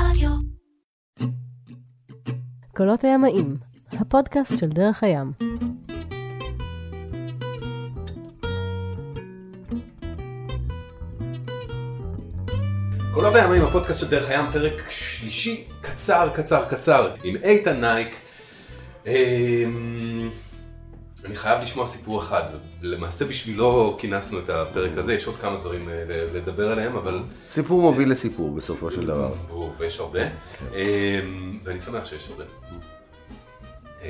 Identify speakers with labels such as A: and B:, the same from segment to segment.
A: רדיו.
B: קולות הימאים, הפודקאסט של דרך הים.
C: קולות הימאים, הפודקאסט של דרך הים, פרק שלישי, קצר, קצר, קצר, עם איתן נייק. אני חייב לשמוע סיפור אחד, למעשה בשבילו כינסנו את הפרק הזה, יש עוד כמה דברים אה, לדבר עליהם, אבל...
D: סיפור מוביל לסיפור בסופו של דבר.
C: ברור, ויש הרבה, אמ, ואני שמח שיש הרבה. אמ,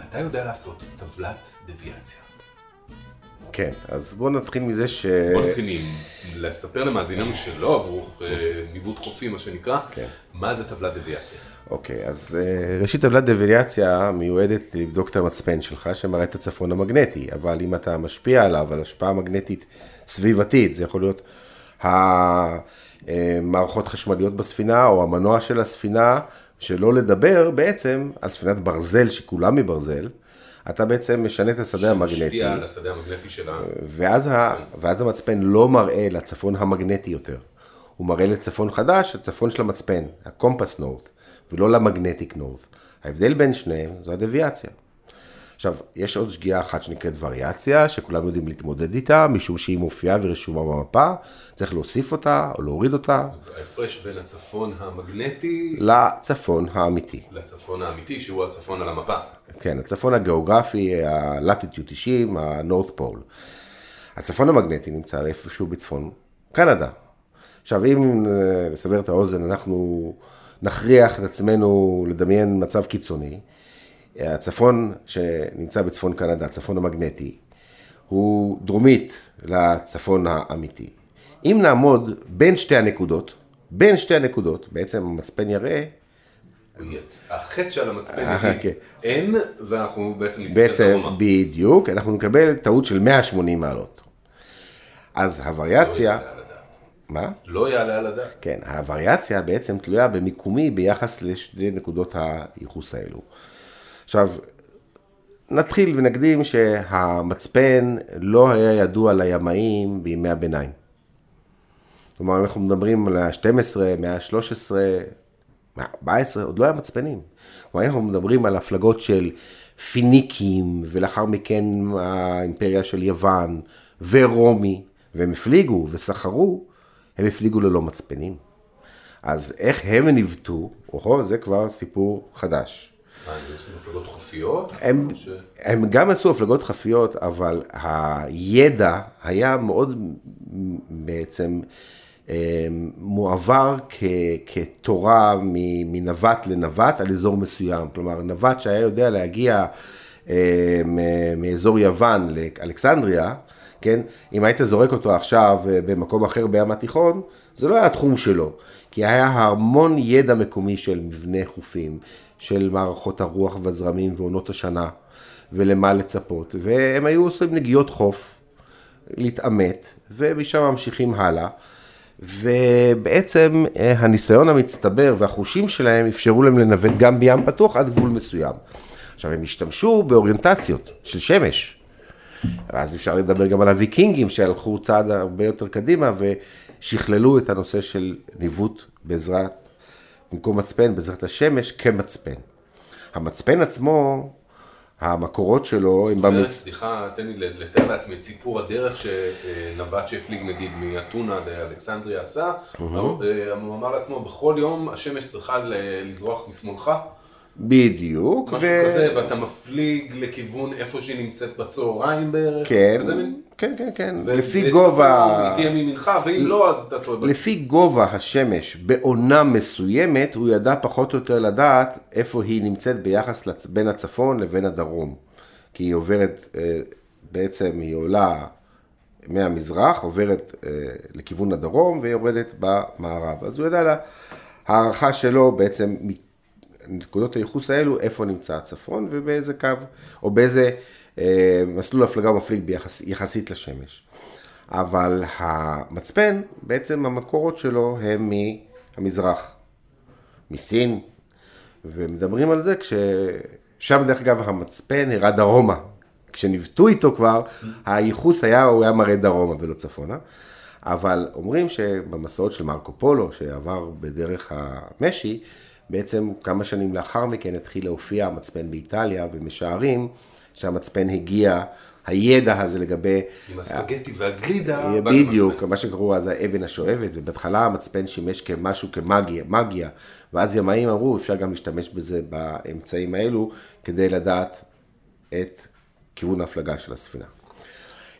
C: אתה יודע לעשות טבלת דוויאציה.
D: כן, אז בואו נתחיל מזה ש...
C: בוא נתחיל עם לספר למאזיננו שלא עברו אה, ניווט חופי, מה שנקרא,
D: כן.
C: מה זה טבלת דוויאציה.
D: אוקיי, אז אה, ראשית טבלת דוויאציה מיועדת לבדוק את המצפן שלך שמראה את הצפון המגנטי, אבל אם אתה משפיע עליו, על השפעה מגנטית סביבתית, זה יכול להיות המערכות חשמליות בספינה או המנוע של הספינה, שלא לדבר בעצם על ספינת ברזל שכולה מברזל, אתה בעצם משנה את השדה המגנטי.
C: שמשפיע על השדה המגנטי של.
D: ואז, ה, ואז המצפן לא מראה לצפון המגנטי יותר. הוא מראה לצפון חדש, הצפון של המצפן, הקומפס נורת', ולא למגנטיק נורת'. ההבדל בין שניהם זו הדוויאציה. עכשיו, יש עוד שגיאה אחת שנקראת וריאציה, שכולם יודעים להתמודד איתה, משום שהיא מופיעה ורשומה במפה, צריך להוסיף אותה או להוריד אותה
C: ההפרש בין הצפון המגנטי
D: לצפון האמיתי.
C: לצפון האמיתי, שהוא הצפון על המפה.
D: כן, הצפון הגיאוגרפי, הלטיטיוד 90, ה-North Pole. הצפון המגנטי נמצא איפשהו בצפון קנדה. עכשיו, אם אה, לסבר את האוזן, אנחנו נכריח את עצמנו לדמיין מצב קיצוני, הצפון שנמצא בצפון קנדה, הצפון המגנטי, הוא דרומית לצפון האמיתי. אם נעמוד בין שתי הנקודות, בין שתי הנקודות, בעצם המצפן יראה
C: החץ של המצפן
D: אה,
C: יגיד
D: כן.
C: אין, ואנחנו בעצם נסתכל דרומה.
D: בדיוק, אנחנו נקבל טעות של 180 מעלות. אז
C: לא
D: הווריאציה,
C: הדעת.
D: מה?
C: לא יעלה על הדעת.
D: כן, הווריאציה בעצם תלויה במיקומי ביחס לשתי נקודות הייחוס האלו. עכשיו, נתחיל ונקדים שהמצפן לא היה ידוע לימאים בימי הביניים. כלומר, אנחנו מדברים על ה-12, מאה ה-13, מאה ה-14, עוד לא היה מצפנים. כלומר, אנחנו מדברים על הפלגות של פיניקים, ולאחר מכן האימפריה של יוון, ורומי, והם הפליגו וסחרו, הם הפליגו ללא מצפנים. אז איך הם ניווטו, או זה כבר סיפור חדש.
C: מה, הם עושים חופיות?
D: הם,
C: ש-
D: הם גם עשו הפלגות חפיות, אבל הידע היה מאוד בעצם אה, מועבר כ, כתורה מנווט לנווט על אזור מסוים. כלומר, נווט שהיה יודע להגיע אה, מ- מאזור יוון לאלכסנדריה, כן? אם היית זורק אותו עכשיו אה, במקום אחר בים התיכון, זה לא היה התחום שלו, כי היה המון ידע מקומי של מבנה חופים, של מערכות הרוח והזרמים ועונות השנה, ולמה לצפות, והם היו עושים נגיעות חוף, להתעמת, ומשם ממשיכים הלאה. ובעצם אה, הניסיון המצטבר והחושים שלהם אפשרו להם לנווט גם בים פתוח עד גבול מסוים. עכשיו הם השתמשו באוריינטציות של שמש, ואז אפשר לדבר גם על הוויקינגים שהלכו צעד הרבה יותר קדימה ושכללו את הנושא של ניווט בעזרת, במקום מצפן, בעזרת השמש כמצפן. המצפן עצמו, המקורות שלו הם במס...
C: סליחה, תן לי לתאר לעצמי את סיפור הדרך שנווט שהפליג נגיד מאתונה לאלכסנדריה עשה, אה, הוא אמר לעצמו, בכל יום השמש צריכה ל- לזרוח משמאלך,
D: בדיוק.
C: משהו כזה, ואתה מפליג לכיוון איפה שהיא נמצאת בצהריים בערך,
D: כן,
C: מין-
D: כן, כן, כן,
C: ו-
D: לפי גובה,
C: היא תהיה מימינך, ואם לא, אז אתה טועה.
D: לפי גובה השמש בעונה מסוימת, הוא ידע פחות או יותר לדעת איפה היא נמצאת ביחס לצ... בין הצפון לבין הדרום. כי היא עוברת, אה, בעצם היא עולה מהמזרח, עוברת אה, לכיוון הדרום ויורדת במערב. אז הוא ידע לה, הערכה שלו בעצם נקודות הייחוס האלו, איפה נמצא הצפון ובאיזה קו, או באיזה אה, מסלול הפלגה מפליג ביחס, יחסית לשמש. אבל המצפן, בעצם המקורות שלו הם מהמזרח, מסין, ומדברים על זה כששם דרך אגב המצפן הראה דרומה. כשניווטו איתו כבר, הייחוס היה, הוא היה מראה דרומה ולא צפונה. אבל אומרים שבמסעות של מרקו פולו, שעבר בדרך המשי, בעצם כמה שנים לאחר מכן התחיל להופיע המצפן באיטליה, ומשערים שהמצפן הגיע, הידע הזה לגבי...
C: עם הספגטי והגלידה.
D: אה, בדיוק, מה שקראו אז האבן השואבת, ובהתחלה המצפן שימש כמשהו כמאגיה, מגיה, ואז ימאים אמרו, אפשר גם להשתמש בזה באמצעים האלו, כדי לדעת את כיוון ההפלגה של הספינה.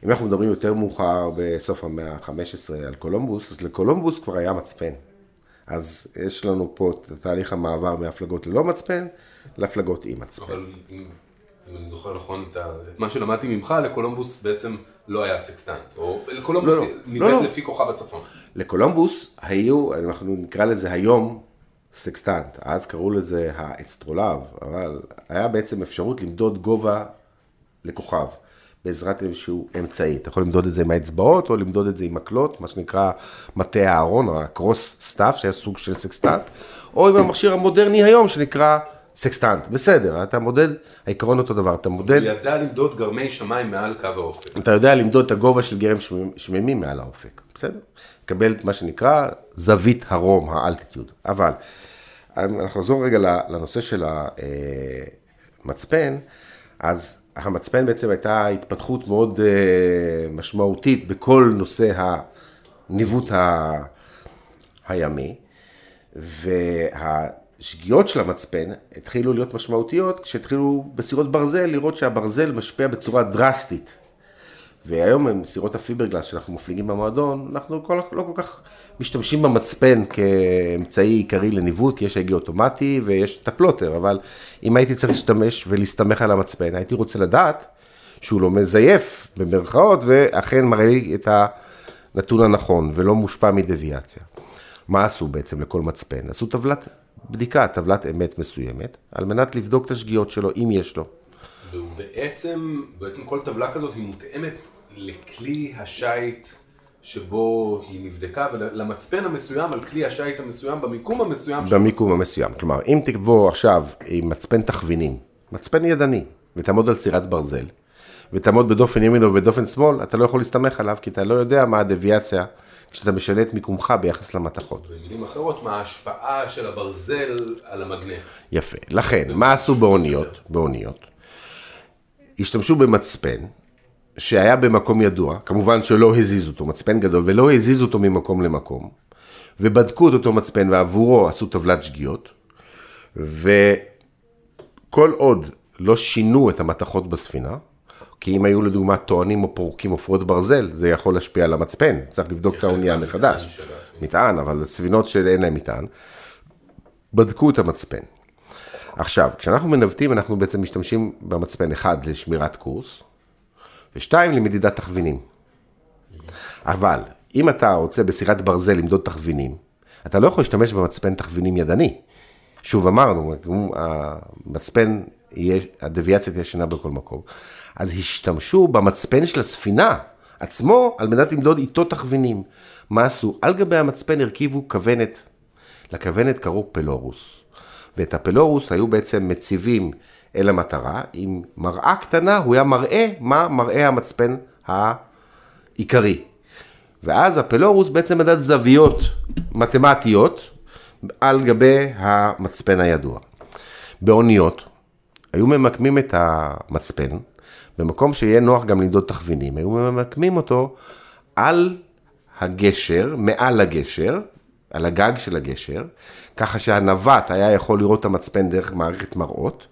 D: אם אנחנו מדברים יותר מאוחר, בסוף המאה ה-15 על קולומבוס, אז לקולומבוס כבר היה מצפן. אז יש לנו פה את תהליך המעבר מהפלגות ללא מצפן, להפלגות עם מצפן.
C: אבל אם, אם אני זוכר נכון את, מה שלמדתי ממך, לקולומבוס בעצם לא היה סקסטנט, או לקולומבוס
D: לא, לא.
C: ניווט
D: לא, לא.
C: לפי כוכב הצפון.
D: לקולומבוס היו, אנחנו נקרא לזה היום סקסטנט, אז קראו לזה האצטרולב, אבל היה בעצם אפשרות למדוד גובה לכוכב. בעזרת איזשהו אמצעי. אתה יכול למדוד את זה עם האצבעות, או למדוד את זה עם מקלות, מה שנקרא מטה הארון, או ה cross staff, שהיה סוג של סקסטנט, או עם המכשיר המודרני היום, שנקרא סקסטנט. בסדר, אתה מודד, העיקרון אותו דבר, אתה מודד,
C: הוא ידע למדוד גרמי שמיים מעל קו האופק.
D: אתה יודע למדוד את הגובה של גרם שמימי- מעל האופק, בסדר? לקבל את מה שנקרא זווית הרום, האלטיטיוד. אבל, אנחנו נחזור רגע לנושא של המצפן, אז המצפן בעצם הייתה התפתחות מאוד אה, משמעותית בכל נושא הניווט ה- הימי, והשגיאות של המצפן התחילו להיות משמעותיות כשהתחילו בסירות ברזל לראות שהברזל משפיע בצורה דרסטית. והיום עם סירות הפיברגלס שאנחנו מפליגים במועדון, אנחנו כל, לא כל כך משתמשים במצפן כאמצעי עיקרי לניווט, כי יש הגה אוטומטי ויש את הפלוטר, אבל אם הייתי צריך להשתמש ולהסתמך על המצפן, הייתי רוצה לדעת שהוא לא מזייף במרכאות, ואכן מראה לי את הנתון הנכון ולא מושפע מדוויאציה. מה עשו בעצם לכל מצפן? עשו טבלת בדיקה, טבלת אמת מסוימת, על מנת לבדוק את השגיאות שלו, אם יש לו.
C: והוא בעצם, בעצם כל טבלה כזאת היא מותאמת לכלי השיט שבו היא נבדקה, ולמצפן המסוים על כלי השיט המסוים, במיקום המסוים
D: במיקום המסוים. כלומר, אם תבוא עכשיו עם מצפן תכווינים, מצפן ידני, ותעמוד על סירת ברזל, ותעמוד בדופן ימין או בדופן שמאל, אתה לא יכול להסתמך עליו, כי אתה לא יודע מה הדוויאציה כשאתה משנה את מיקומך ביחס למתכות.
C: במילים אחרות, מה ההשפעה של הברזל על המגנט.
D: יפה. לכן, מה עשו באוניות? באוניות. השתמשו במצפן שהיה במקום ידוע, כמובן שלא הזיזו אותו, מצפן גדול, ולא הזיזו אותו ממקום למקום, ובדקו את אותו מצפן ועבורו עשו טבלת שגיאות, וכל עוד לא שינו את המתכות בספינה, כי אם היו לדוגמה טוענים או פורקים עופרות ברזל, זה יכול להשפיע על המצפן, צריך לבדוק את האונייה מחדש. מטען, אבל ספינות שאין להן מטען, בדקו את המצפן. עכשיו, כשאנחנו מנווטים, אנחנו בעצם משתמשים במצפן אחד לשמירת קורס, ושתיים למדידת תכווינים. אבל, אם אתה רוצה בסירת ברזל למדוד תכווינים, אתה לא יכול להשתמש במצפן תכווינים ידני. שוב אמרנו, המצפן, הדוויאציה תהיה שונה בכל מקום. אז השתמשו במצפן של הספינה עצמו, על מנת למדוד איתו תכווינים. מה עשו? על גבי המצפן הרכיבו כוונת. לכוונת קראו פלורוס. ואת הפלורוס היו בעצם מציבים אל המטרה, עם מראה קטנה, הוא היה מראה מה מראה המצפן העיקרי. ואז הפלורוס בעצם מדד זוויות מתמטיות על גבי המצפן הידוע. באוניות, היו ממקמים את המצפן, במקום שיהיה נוח גם למדוד תכווינים, היו ממקמים אותו על הגשר, מעל הגשר, על הגג של הגשר, ככה שהנווט היה יכול לראות את המצפן דרך מערכת מראות,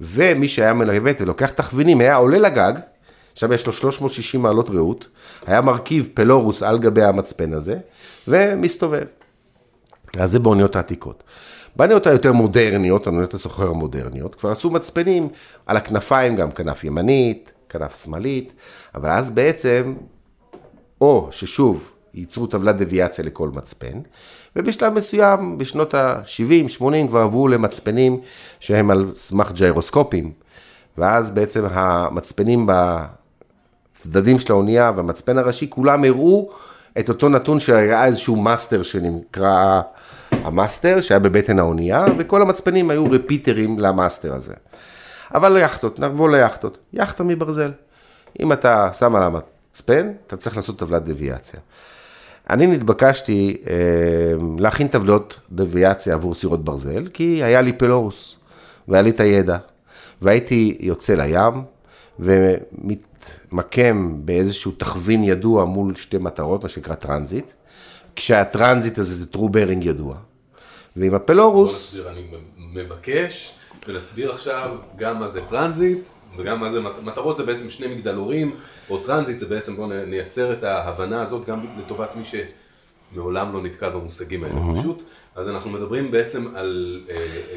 D: ומי שהיה מלווט ולוקח תכווינים היה עולה לגג, שם יש לו 360 מעלות ראות, היה מרכיב פלורוס על גבי המצפן הזה, ומסתובב. אז זה באוניות העתיקות. באוניות היותר מודרניות, אוניות הסוחר המודרניות, כבר עשו מצפנים על הכנפיים, גם כנף ימנית, כנף שמאלית, אבל אז בעצם, או ששוב, ייצרו טבלת דוויאציה לכל מצפן, ובשלב מסוים, בשנות ה-70-80 כבר עברו למצפנים שהם על סמך ג'יירוסקופים, ואז בעצם המצפנים בצדדים של האונייה והמצפן הראשי, כולם הראו את אותו נתון שהיה איזשהו master שנקרא ה master, שהיה בבטן האונייה, וכל המצפנים היו repeater ים ל master הזה. אבל ליאכטות, נבוא ליאכטות, יאכטה מברזל. אם אתה שם על המצפן, אתה צריך לעשות טבלת דוויאציה. אני נתבקשתי אה, להכין טבלות דוויאציה עבור סירות ברזל, כי היה לי pelorus, והיה לי את הידע. והייתי יוצא לים, ומתמקם באיזשהו תכווין ידוע מול שתי מטרות, מה שנקרא transit, כשה transit הזה זה true bearing ידוע. ועם
C: בוא
D: ה pelorus,
C: נסביר, אני מבקש ונסביר עכשיו גם מה זה transit וגם מה זה מט- מטרות זה בעצם שני מגדלורים, או transit זה בעצם בואו נייצר את ההבנה הזאת גם לטובת מי שמעולם לא נתקל במושגים האלה פשוט. אז אנחנו מדברים בעצם על אה,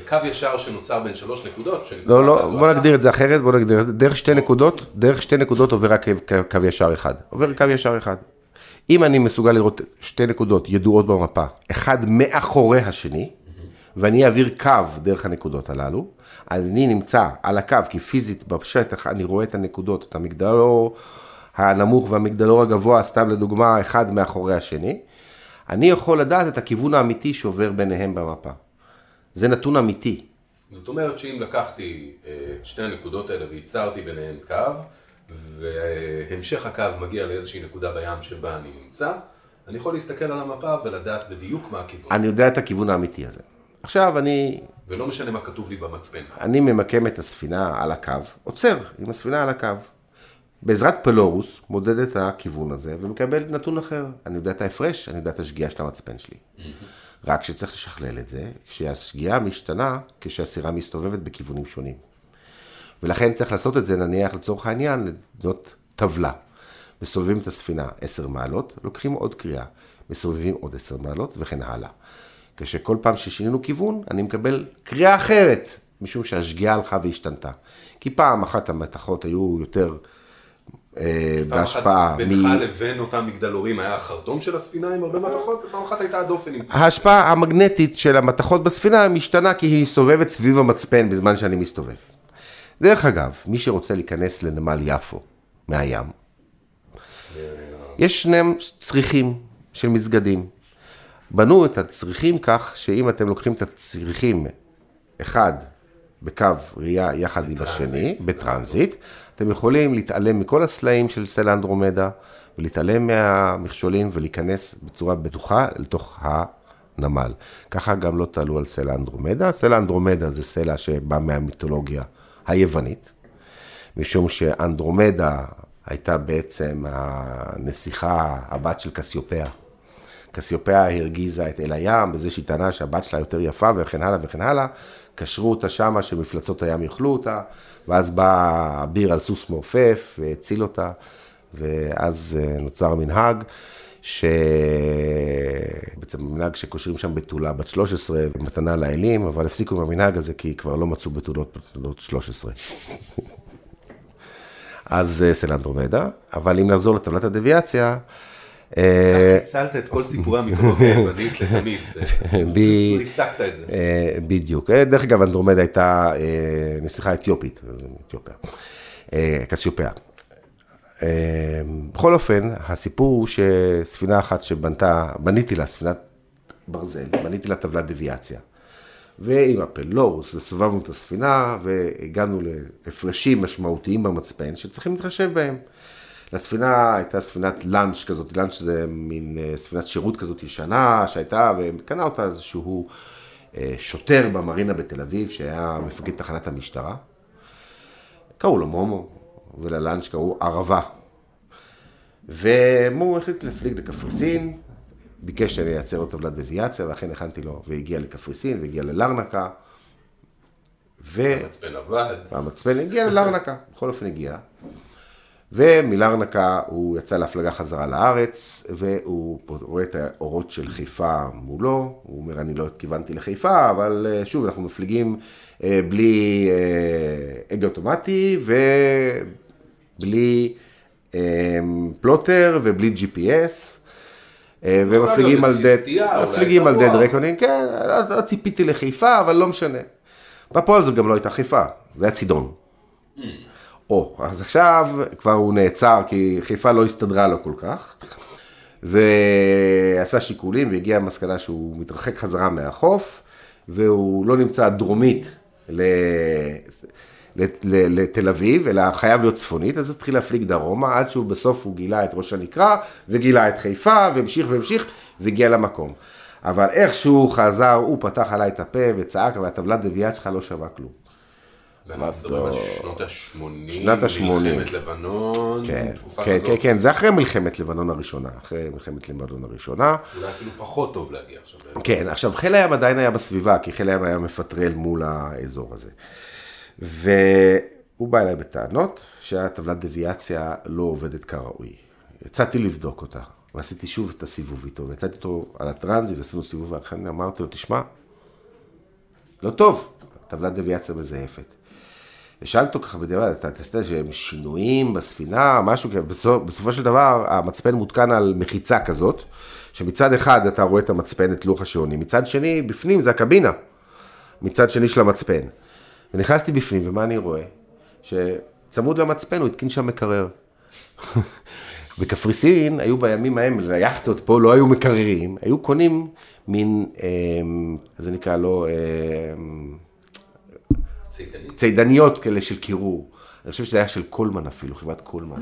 C: קו ישר שנוצר בין שלוש נקודות.
D: לא, לא, בוא. נגדיר את זה אחרת, בוא נגדיר דרך שתי נקודות, דרך שתי נקודות עובר רק קו, קו ישר אחד, עובר קו ישר אחד. אם אני מסוגל לראות שתי נקודות ידועות במפה, אחד מאחורי השני, ואני אעביר קו דרך הנקודות הללו, אני נמצא על הקו, כי פיזית בשטח אני רואה את הנקודות, את המגדלור הנמוך והמגדלור הגבוה, סתם לדוגמה, אחד מאחורי השני, אני יכול לדעת את הכיוון האמיתי שעובר ביניהם במפה. זה נתון אמיתי.
C: זאת אומרת שאם לקחתי אה, את שתי הנקודות האלה וייצרתי ביניהן קו, והמשך הקו מגיע לאיזושהי נקודה בים שבה אני נמצא, אני יכול להסתכל על המפה ולדעת בדיוק מה הכיוון.
D: אני יודע את הכיוון האמיתי הזה. עכשיו אני,
C: ולא משנה מה כתוב לי במצפן.
D: אני ממקם את הספינה על הקו, עוצר עם הספינה על הקו. בעזרת פלורוס מודד את הכיוון הזה ומקבל נתון אחר. אני יודע את ההפרש, אני יודע את השגיאה של המצפן שלי. רק שצריך לשכלל את זה, כשהשגיאה משתנה, כשהסירה מסתובבת בכיוונים שונים. ולכן צריך לעשות את זה, נניח לצורך העניין, זאת טבלה. מסובבים את הספינה 10 מעלות, לוקחים עוד קריאה, מסובבים עוד 10 מעלות וכן הלאה. כשכל פעם ששינינו כיוון, אני מקבל קריאה אחרת, משום שהשגיאה הלכה והשתנתה. כי פעם אחת המתכות היו יותר אה,
C: פעם
D: בהשפעה
C: אחת בינך לבין אותם מגדלורים היה החרטום של הספינה עם הרבה מתכות, ופעם אחת הייתה הדופן עם...
D: ההשפעה המגנטית של המתכות בספינה משתנה כי היא סובבת סביב המצפן בזמן שאני מסתובב. דרך אגב, מי שרוצה להיכנס לנמל יפו מהים, יש שני צריכים של מסגדים. בנו את הצריכים כך שאם אתם לוקחים את הצריכים אחד בקו ראייה יחד עם השני, בטרנזיט, אתם יכולים להתעלם מכל הסלעים של סלע אנדרומדה ולהתעלם מהמכשולים ולהיכנס בצורה בטוחה לתוך הנמל. ככה גם לא תעלו על סלע אנדרומדה. סלע אנדרומדה זה סלע שבא מהמיתולוגיה היוונית, משום שאנדרומדה הייתה בעצם הנסיכה, הבת של קסיופאה. קסיופאה הרגיזה את אל הים בזה שהיא טענה שהבת שלה יותר יפה וכן הלאה וכן הלאה. קשרו אותה שמה שמפלצות הים יאכלו אותה, ואז בא אביר על סוס מעופף והציל אותה, ואז אה, נוצר מנהג. שבעצם מנהג שקושרים שם בתולה בת 13 במתנה לאלים, אבל הפסיקו עם המנהג הזה כי כבר לא מצאו בתולות בתולות 13. אז זה סל אנדרומדה, אבל אם נחזור לטבלת הדוויאציה, אה,
C: חיסלת את כל סיפורי המיתולוגיה היוונית לתמיד בעצם. פשוט הסקת את זה.
D: אה, בדיוק. אה, דרך אגב, אנדרומדה הייתה אה, נסיכה אתיופית, אתיופיה, אה, קסיופיה. אה, בכל אופן, הסיפור הוא שספינה אחת שבנתה, בניתי לה ספינת ברזל, בניתי לה טבלת דוויאציה. ועם הפלורוס, וסובבנו את הספינה, והגענו להפרשים משמעותיים במצפן, שצריכים להתחשב בהם. לספינה הייתה ספינת לאנץ' כזאת, לאנץ' זה מין אה, ספינת שירות כזאת ישנה שהייתה, וקנה אותה איזשהו אה, שוטר במרינה בתל אביב, שהיה מפקד תחנת המשטרה. קראו לו מומו, וללאנץ' קראו ערבה. ומומו החליט להפליג לקפריסין, ביקש שאני אייצר לו טבלת דוויאציה, ואכן הכנתי לו, והגיע לקפריסין, והגיע ללרנקה, ו...
C: המצפן עבד.
D: והמצפן הגיע ללרנקה, בכל אופן הגיע. ומלרנקה הוא יצא להפלגה חזרה לארץ, והוא רואה את האורות של חיפה מולו, הוא אומר, אני לא כיוונתי לחיפה, אבל אה, שוב, אנחנו מפליגים אה, בלי אה, הגה אוטומטי ובלי פלוטר ובלי GPS. ומפליגים על
C: איזושהי
D: דד, מפליגים על. דד רקונינג, כן, לא לא ציפיתי לחיפה, אבל לא משנה. בפועל זאת גם לא הייתה חיפה, זה היה צידון. או, אז עכשיו כבר הוא נעצר, כי חיפה לא הסתדרה לו כל כך, ועשה שיקולים והגיע למסקנה שהוא מתרחק חזרה מהחוף, והוא לא נמצא דרומית ל... לת- ל- לתל אביב, אלא חייב להיות צפונית, אז התחיל להפליג דרומה, עד שהוא בסוף הוא גילה את ראש הנקרה, וגילה את חיפה, והמשיך והמשיך, והגיע למקום. אבל איכשהו חזר, הוא פתח עליי את הפה וצעק, והטבלת דוויית שלך לא שווה כלום.
C: ואנחנו מדברים על שנות ה-80,
D: שנת ה- 80.
C: מלחמת לבנון,
D: כן,
C: תקופה
D: כן,
C: כזאת.
D: כן, כן, זה אחרי מלחמת לבנון הראשונה, אחרי מלחמת לבנון הראשונה.
C: אולי אפילו פחות טוב להגיע עכשיו.
D: כן, עכשיו חיל הים עדיין היה בסביבה, כי חיל הים היה מפטרל מול האזור הזה. והוא בא אליי בטענות שהטבלת דוויאציה לא עובדת כראוי. יצאתי לבדוק אותה, ועשיתי שוב את הסיבוב איתו, ויצאתי איתו על הטרנזיט, עשינו סיבוב, ואכן אמרתי לו, תשמע, לא טוב, טבלת דוויאציה מזייפת. ושאלתי אותו ככה בדיעבד, אתה עשית שהם שינויים בספינה, משהו, כי בסופו, בסופו של דבר המצפן מותקן על מחיצה כזאת, שמצד אחד אתה רואה את המצפן, את לוח השעונים, מצד שני, בפנים זה הקבינה, מצד שני של המצפן. ונכנסתי בפנים, ומה אני רואה? שצמוד למצפן הוא התקין שם מקרר. בקפריסין היו בימים ההם, ליאכטות פה לא היו מקררים, היו קונים מין, אמ, זה נקרא לו, אמ,
C: צידנית.
D: צידניות כאלה של קירור. אני חושב שזה היה של Coleman אפילו, חברת Coleman.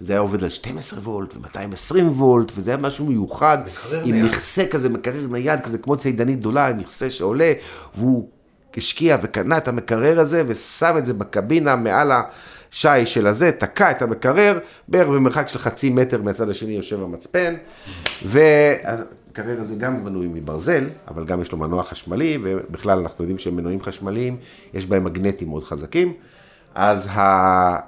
D: זה היה עובד על 12 וולט ו-220 וולט, וזה היה משהו מיוחד,
C: מקרר
D: עם
C: נייד.
D: מכסה כזה, מקרר נייד כזה, כמו צידנית גדולה, עם מכסה שעולה, והוא השקיע וקנה את המקרר הזה, ושם את זה בקבינה מעל השי של הזה, תקע את המקרר, בערך במרחק של חצי מטר מהצד השני יושב המצפן, והמקרר הזה גם בנוי מברזל, אבל גם יש לו מנוע חשמלי, ובכלל אנחנו יודעים שהם מנועים חשמליים, יש בהם מגנטים מאוד חזקים, אז. אה,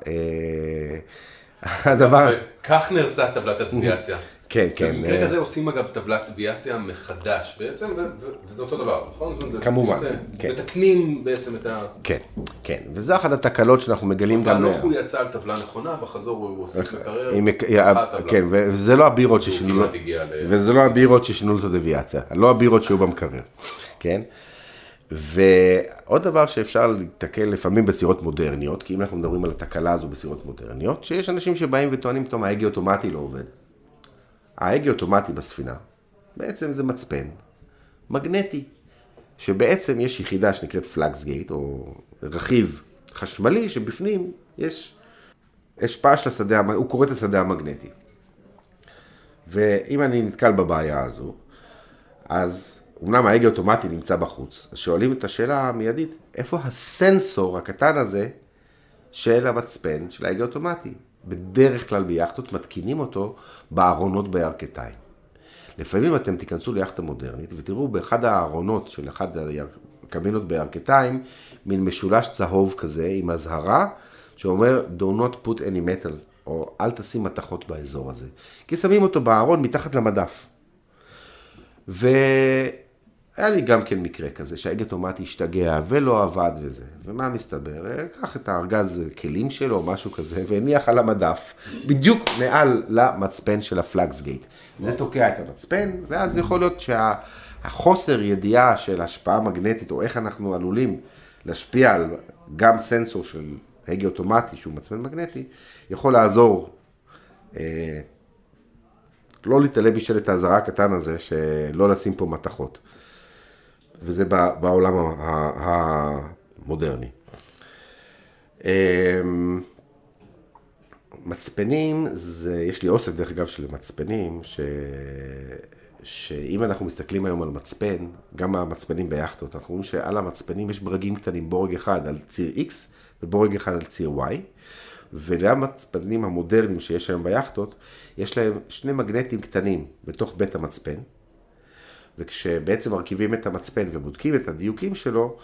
D: הדבר...
C: כך נהרסה טבלת הדוויאציה.
D: כן, כן.
C: במקרה
D: אה,
C: כזה עושים אגב טבלת דוויאציה מחדש בעצם, וזה אותו דבר, נכון?
D: כמובן, כן.
C: מתקנים בעצם את ה...
D: כן, כן, וזו אחת התקלות שאנחנו מגלים גם...
C: בהלוך הוא יצא על טבלה נכונה, בחזור הוא הוסיף
D: עם-
C: דחה טבלה.
D: כן, וזה לא הבירות ששינו וזה לא הבירות ששינו לו את הדוויאציה, לא הבירות שהיו במקרר, כן? ועוד דבר שאפשר להתקל לפעמים בסירות מודרניות, כי אם אנחנו מדברים על התקלה הזו בסירות מודרניות, שיש אנשים שבאים וטוענים פתאום ההגה אוטומטי לא עובד. ההגה אוטומטי בספינה, בעצם זה מצפן מגנטי, שבעצם יש יחידה שנקראת פלאקס גייט, או רכיב חשמלי, שבפנים יש השפעה של השדה, הוא קורא את השדה המגנטי. ואם אני נתקל בבעיה הזו, אז אמנם ההגה אוטומטי נמצא בחוץ, אז שואלים את השאלה המיידית, איפה הסנסור הקטן הזה של המצפן של ההגה אוטומטי? בדרך כלל ביאכטות מתקינים אותו בארונות בירכתיים. לפעמים אתם תיכנסו ליאכטה מודרנית ותראו באחד הארונות של אחד הקבינות בירכתיים, מין משולש צהוב כזה עם אזהרה שאומר do not put any metal, או אל תשים מתכות באזור הזה. כי שמים אותו בארון מתחת למדף. והיה לי גם כן מקרה כזה, שההגה אוטומטי השתגע ולא עבד וזה. ומה מסתבר? קח את הארגז כלים שלו משהו כזה והניח על המדף, בדיוק מעל למצפן של הפלאקס גייט. זה תוקע את המצפן, ואז יכול להיות שהחוסר ידיעה של השפעה מגנטית, או איך אנחנו עלולים להשפיע על גם סנסור של הגה אוטומטי שהוא מצפן מגנטי, יכול לעזור אה, לא להתעלם משלט האזהרה הקטן הזה, שלא לשים פה מתכות. וזה בעולם המודרני. אמ, מצפנים, זה, יש לי אוסף דרך אגב של מצפנים, ש... שאם אנחנו מסתכלים היום על מצפן, גם המצפנים ביאכטות, אנחנו רואים שעל המצפנים יש ברגים קטנים, בורג אחד על ציר X ובורג אחד על ציר Y, ולמצפנים המודרניים שיש היום ביאכטות, יש להם שני מגנטים קטנים בתוך בית המצפן, וכשבעצם מרכיבים את המצפן ובודקים את הדיוקים שלו,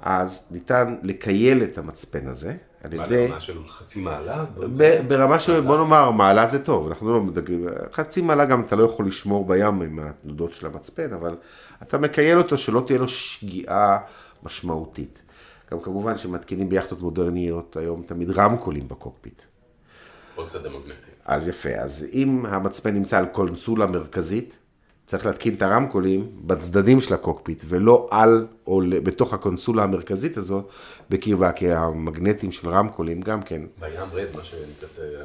D: אז ניתן לקייל את המצפן הזה על ידי...
C: לרמה של חצי מעלה?
D: ב- ברמה של, בוא נאמר, מעלה זה טוב, אנחנו לא מדברים, חצי מעלה גם אתה לא יכול לשמור בים עם התנודות של המצפן, אבל אתה מקייל אותו שלא תהיה לו שגיאה משמעותית. גם כמובן שמתקינים ביאכטות מודרניות היום תמיד רמקולים בקוקפיט.
C: עוד שדה מגנטי.
D: אז יפה, אז אם המצפן נמצא על קונסולה מרכזית, צריך להתקין את הרמקולים בצדדים של ה cockpit, ולא על או בתוך הקונסולה המרכזית הזאת בקרבה, כי המגנטים של רמקולים גם כן
C: בים רד, מה שנקראת אה,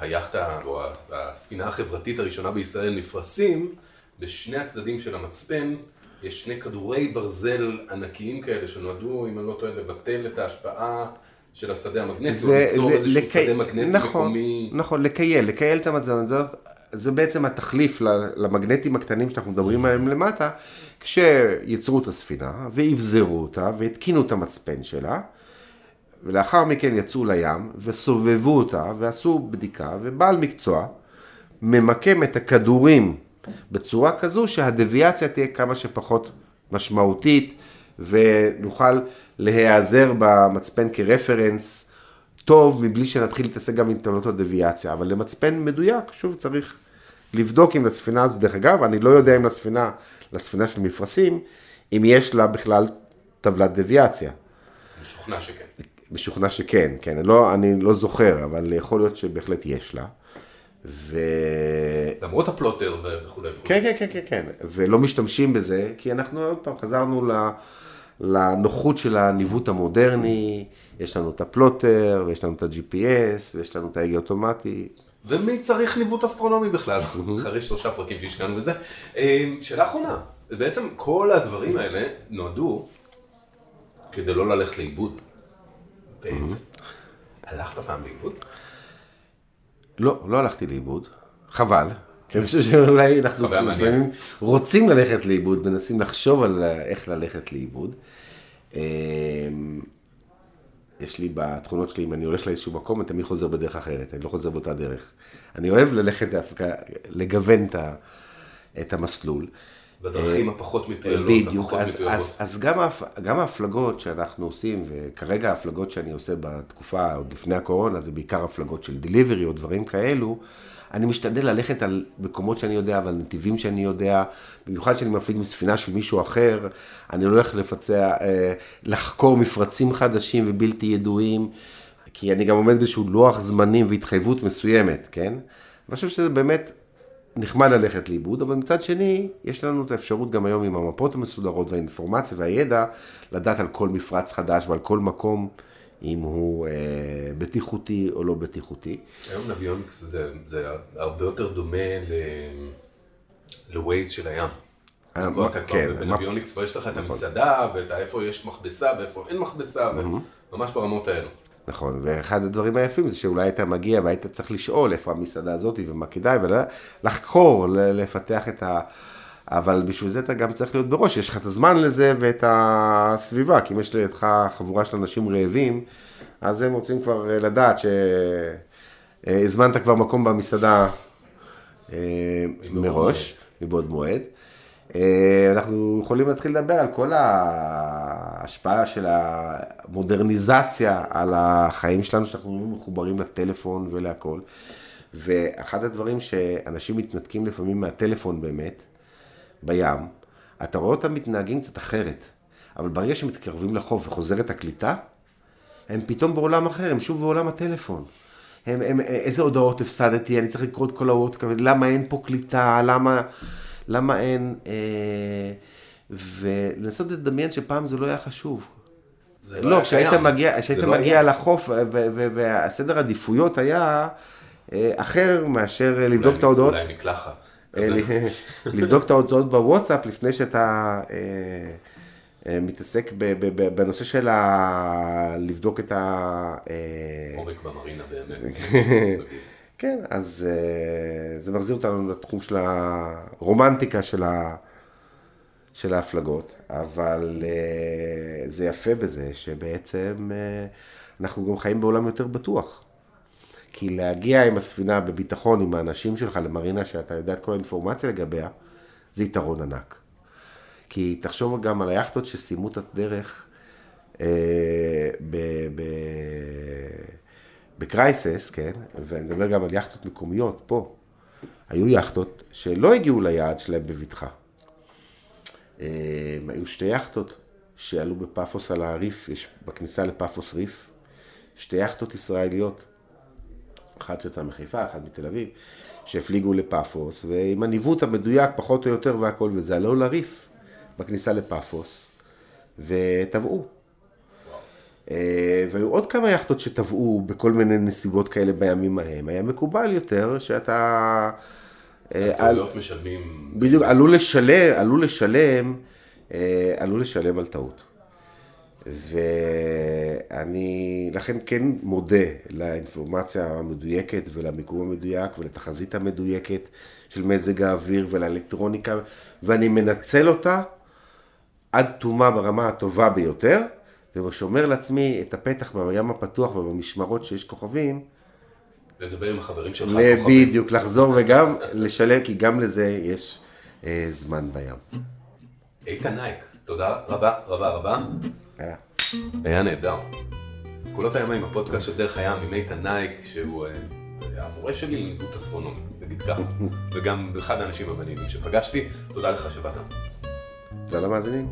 C: היאכטה או הספינה החברתית הראשונה בישראל, נפרסים בשני הצדדים של המצפן. יש שני כדורי ברזל ענקיים כאלה שנועדו, אם אני לא טועה, לבטל את ההשפעה של השדה המגנטי, או
D: זה,
C: ליצור
D: זה,
C: איזשהו
D: לכי-
C: שדה מגנטי
D: נכון,
C: מקומי.
D: נכון, לכייל, לכייל את המצב, זה, בעצם התחליף למגנטים הקטנים שאנחנו מדברים עליהם למטה, כשיצרו את הספינה, ואבזרו אותה, והתקינו את המצפן שלה, ולאחר מכן יצאו לים, וסובבו אותה, ועשו בדיקה, ובעל מקצוע ממקם את הכדורים בצורה כזו שהדוויאציה תהיה כמה שפחות משמעותית, ונוכל להיעזר במצפן כרפרנס טוב, מבלי שנתחיל להתעסק גם עם טבלות הדוויאציה. אבל למצפן מדויק, שוב צריך לבדוק אם לספינה הזאת, דרך אגב, אני לא יודע אם לספינה, לספינה של מפרשים, אם יש לה בכלל טבלת דוויאציה.
C: משוכנע שכן.
D: משוכנע שכן, כן, לא, אני לא זוכר, אבל יכול להיות שבהחלט יש לה. ו...
C: למרות הפלוטר וכולי וכולי.
D: כן, כן, כן, כן, כן, ולא משתמשים בזה, כי אנחנו עוד פעם חזרנו ל... לנוחות של הניווט המודרני, יש לנו את ה plotter, ויש לנו את ה-GPS, ויש לנו את ההגה אוטומטי.
C: ומי צריך ניווט אסטרונומי בכלל? אחרי שלושה פרקים שהשקענו בזה. אה, שאלה אחרונה, בעצם כל הדברים האלה נועדו כדי לא ללכת לאיבוד. בעצם. הלכת פעם לאיבוד?
D: לא, לא הלכתי לאיבוד, חבל. כי אני חושב שאולי אנחנו. לפעמים רוצים ללכת לאיבוד, מנסים לחשוב על איך ללכת לאיבוד. יש לי בתכונות שלי, אם אני הולך לאיזשהו מקום, אני תמיד חוזר בדרך אחרת, אני לא חוזר באותה דרך. אני אוהב ללכת דווקא, לגוון את המסלול.
C: בדרכים הפחות מתוילות,
D: אה, בדיוק,
C: הפחות
D: אז,
C: מתוילות.
D: אז, אז גם, ההפ- גם ההפלגות שאנחנו עושים, וכרגע ההפלגות שאני עושה בתקופה, עוד לפני הקורונה, זה בעיקר הפלגות של דליברי או דברים כאלו, אני משתדל ללכת על מקומות שאני יודע, ועל נתיבים שאני יודע, במיוחד שאני מפליג מספינה של מישהו אחר, אני הולך לפצע, אה, לחקור מפרצים חדשים ובלתי ידועים, כי אני גם עומד באיזשהו לוח זמנים והתחייבות מסוימת, כן? אני חושב שזה באמת נחמד ללכת לאיבוד, אבל מצד שני, יש לנו את האפשרות גם היום עם המפות המסודרות והאינפורמציה והידע, לדעת על כל מפרץ חדש ועל כל מקום, אם הוא אה, בטיחותי או לא בטיחותי.
C: היום נביוניקס זה, זה הרבה יותר דומה לווייז של הים.
D: אה,
C: כבר אתה
D: כן,
C: כבר בנביוניקס כבר יש לך את המסעדה, ואת איפה יש מכבסה ואיפה אין מכבסה, ממש ברמות האלו.
D: נכון, ואחד הדברים היפים זה שאולי היית מגיע והיית צריך לשאול איפה המסעדה הזאת ומה כדאי, ולחקור, לפתח את ה... אבל בשביל זה אתה גם צריך להיות בראש, יש לך את הזמן לזה ואת הסביבה, כי אם יש לידך חבורה של אנשים רעבים, אז הם רוצים כבר אה, לדעת שהזמנת כבר מקום במסעדה אה, מראש, מבעוד מועד. אה, אנחנו יכולים להתחיל לדבר על כל ההשפעה של המודרניזציה על החיים שלנו, שאנחנו מחוברים לטלפון ולהכל. ואחד הדברים שאנשים מתנתקים לפעמים מהטלפון באמת, בים, אתה רואה אותם מתנהגים קצת אחרת, אבל ברגע שמתקרבים לחוף וחוזרת הקליטה, הם פתאום בעולם אחר, הם שוב בעולם הטלפון. הם, הם, איזה הודעות הפסדתי, אני צריך לקרוא את כל ההודעות, למה אין פה קליטה, למה, למה אין... אה, ולנסות לדמיין שפעם זה לא היה חשוב.
C: זה
D: לא,
C: היה
D: כשהיית
C: קיים.
D: מגיע,
C: זה
D: כשהיית
C: לא
D: מגיע
C: היה.
D: לחוף, והסדר עדיפויות היה אה, אחר מאשר אה, לבדוק את ההודעות.
C: אולי מקלחת.
D: אה. לבדוק את ההוצאות בוואטסאפ לפני שאתה אה, מתעסק בנושא של ה... לבדוק את ה...
C: עומק במרינה באמת.
D: כן, אז אה, זה מחזיר אותנו לתחום של הרומנטיקה של, ה... של ההפלגות, אבל אה, זה יפה בזה שבעצם אה, אנחנו גם חיים בעולם יותר בטוח. כי להגיע עם הספינה בביטחון, עם האנשים שלך למרינה שאתה יודע את כל האינפורמציה לגביה, זה יתרון ענק. כי תחשוב גם על היאכטות שסיימו את הדרך אה, ב... ב... בקרייסס, כן, ואני מדבר גם על יאכטות מקומיות פה, היו יאכטות שלא הגיעו ליעד שלהם בבטחה. אה, היו שתי יאכטות שעלו בפאפוס על הריף, יש בכניסה לפאפוס ריף, שתי יאכטות ישראליות, אחת שיצאה מחיפה, אחת מתל אביב, שהפליגו לפאפוס, ועם הניווט המדויק פחות או יותר והכל, וזה עלו לריף בכניסה לפאפוס, וטבעו. אה, והיו עוד כמה יכטות שטבעו בכל מיני נסיבות כאלה בימים ההם. היה מקובל יותר שאתה... אה, על-
C: משלמים.
D: בדיוק, עלול לשלם, עלול לשלם, אה, עלול לשלם על טעות. ואני לכן כן מודה לאינפורמציה המדויקת ולמיקום המדויק ולתחזית המדויקת של מזג האוויר ולאלקטרוניקה, ואני מנצל אותה עד תומה ברמה הטובה ביותר, ושומר לעצמי את הפתח בים הפתוח ובמשמרות שיש כוכבים,
C: לדבר עם החברים שלך.
D: ל-
C: כוכבים.
D: בדיוק, לחזור וגם לשלם, כי גם לזה יש אה, זמן בים.
C: איתן נייק, תודה רבה רבה רבה.
D: היה.
C: היה נהדר. קולות הימים הפודקאסט של דרך הים עם איתן נייק, שהוא אה, היה המורה שלי לניווט אסטרונומי, נגיד ככה. וגם אחד האנשים המעניינים שפגשתי. תודה לך שבאת.
D: תודה למאזינים.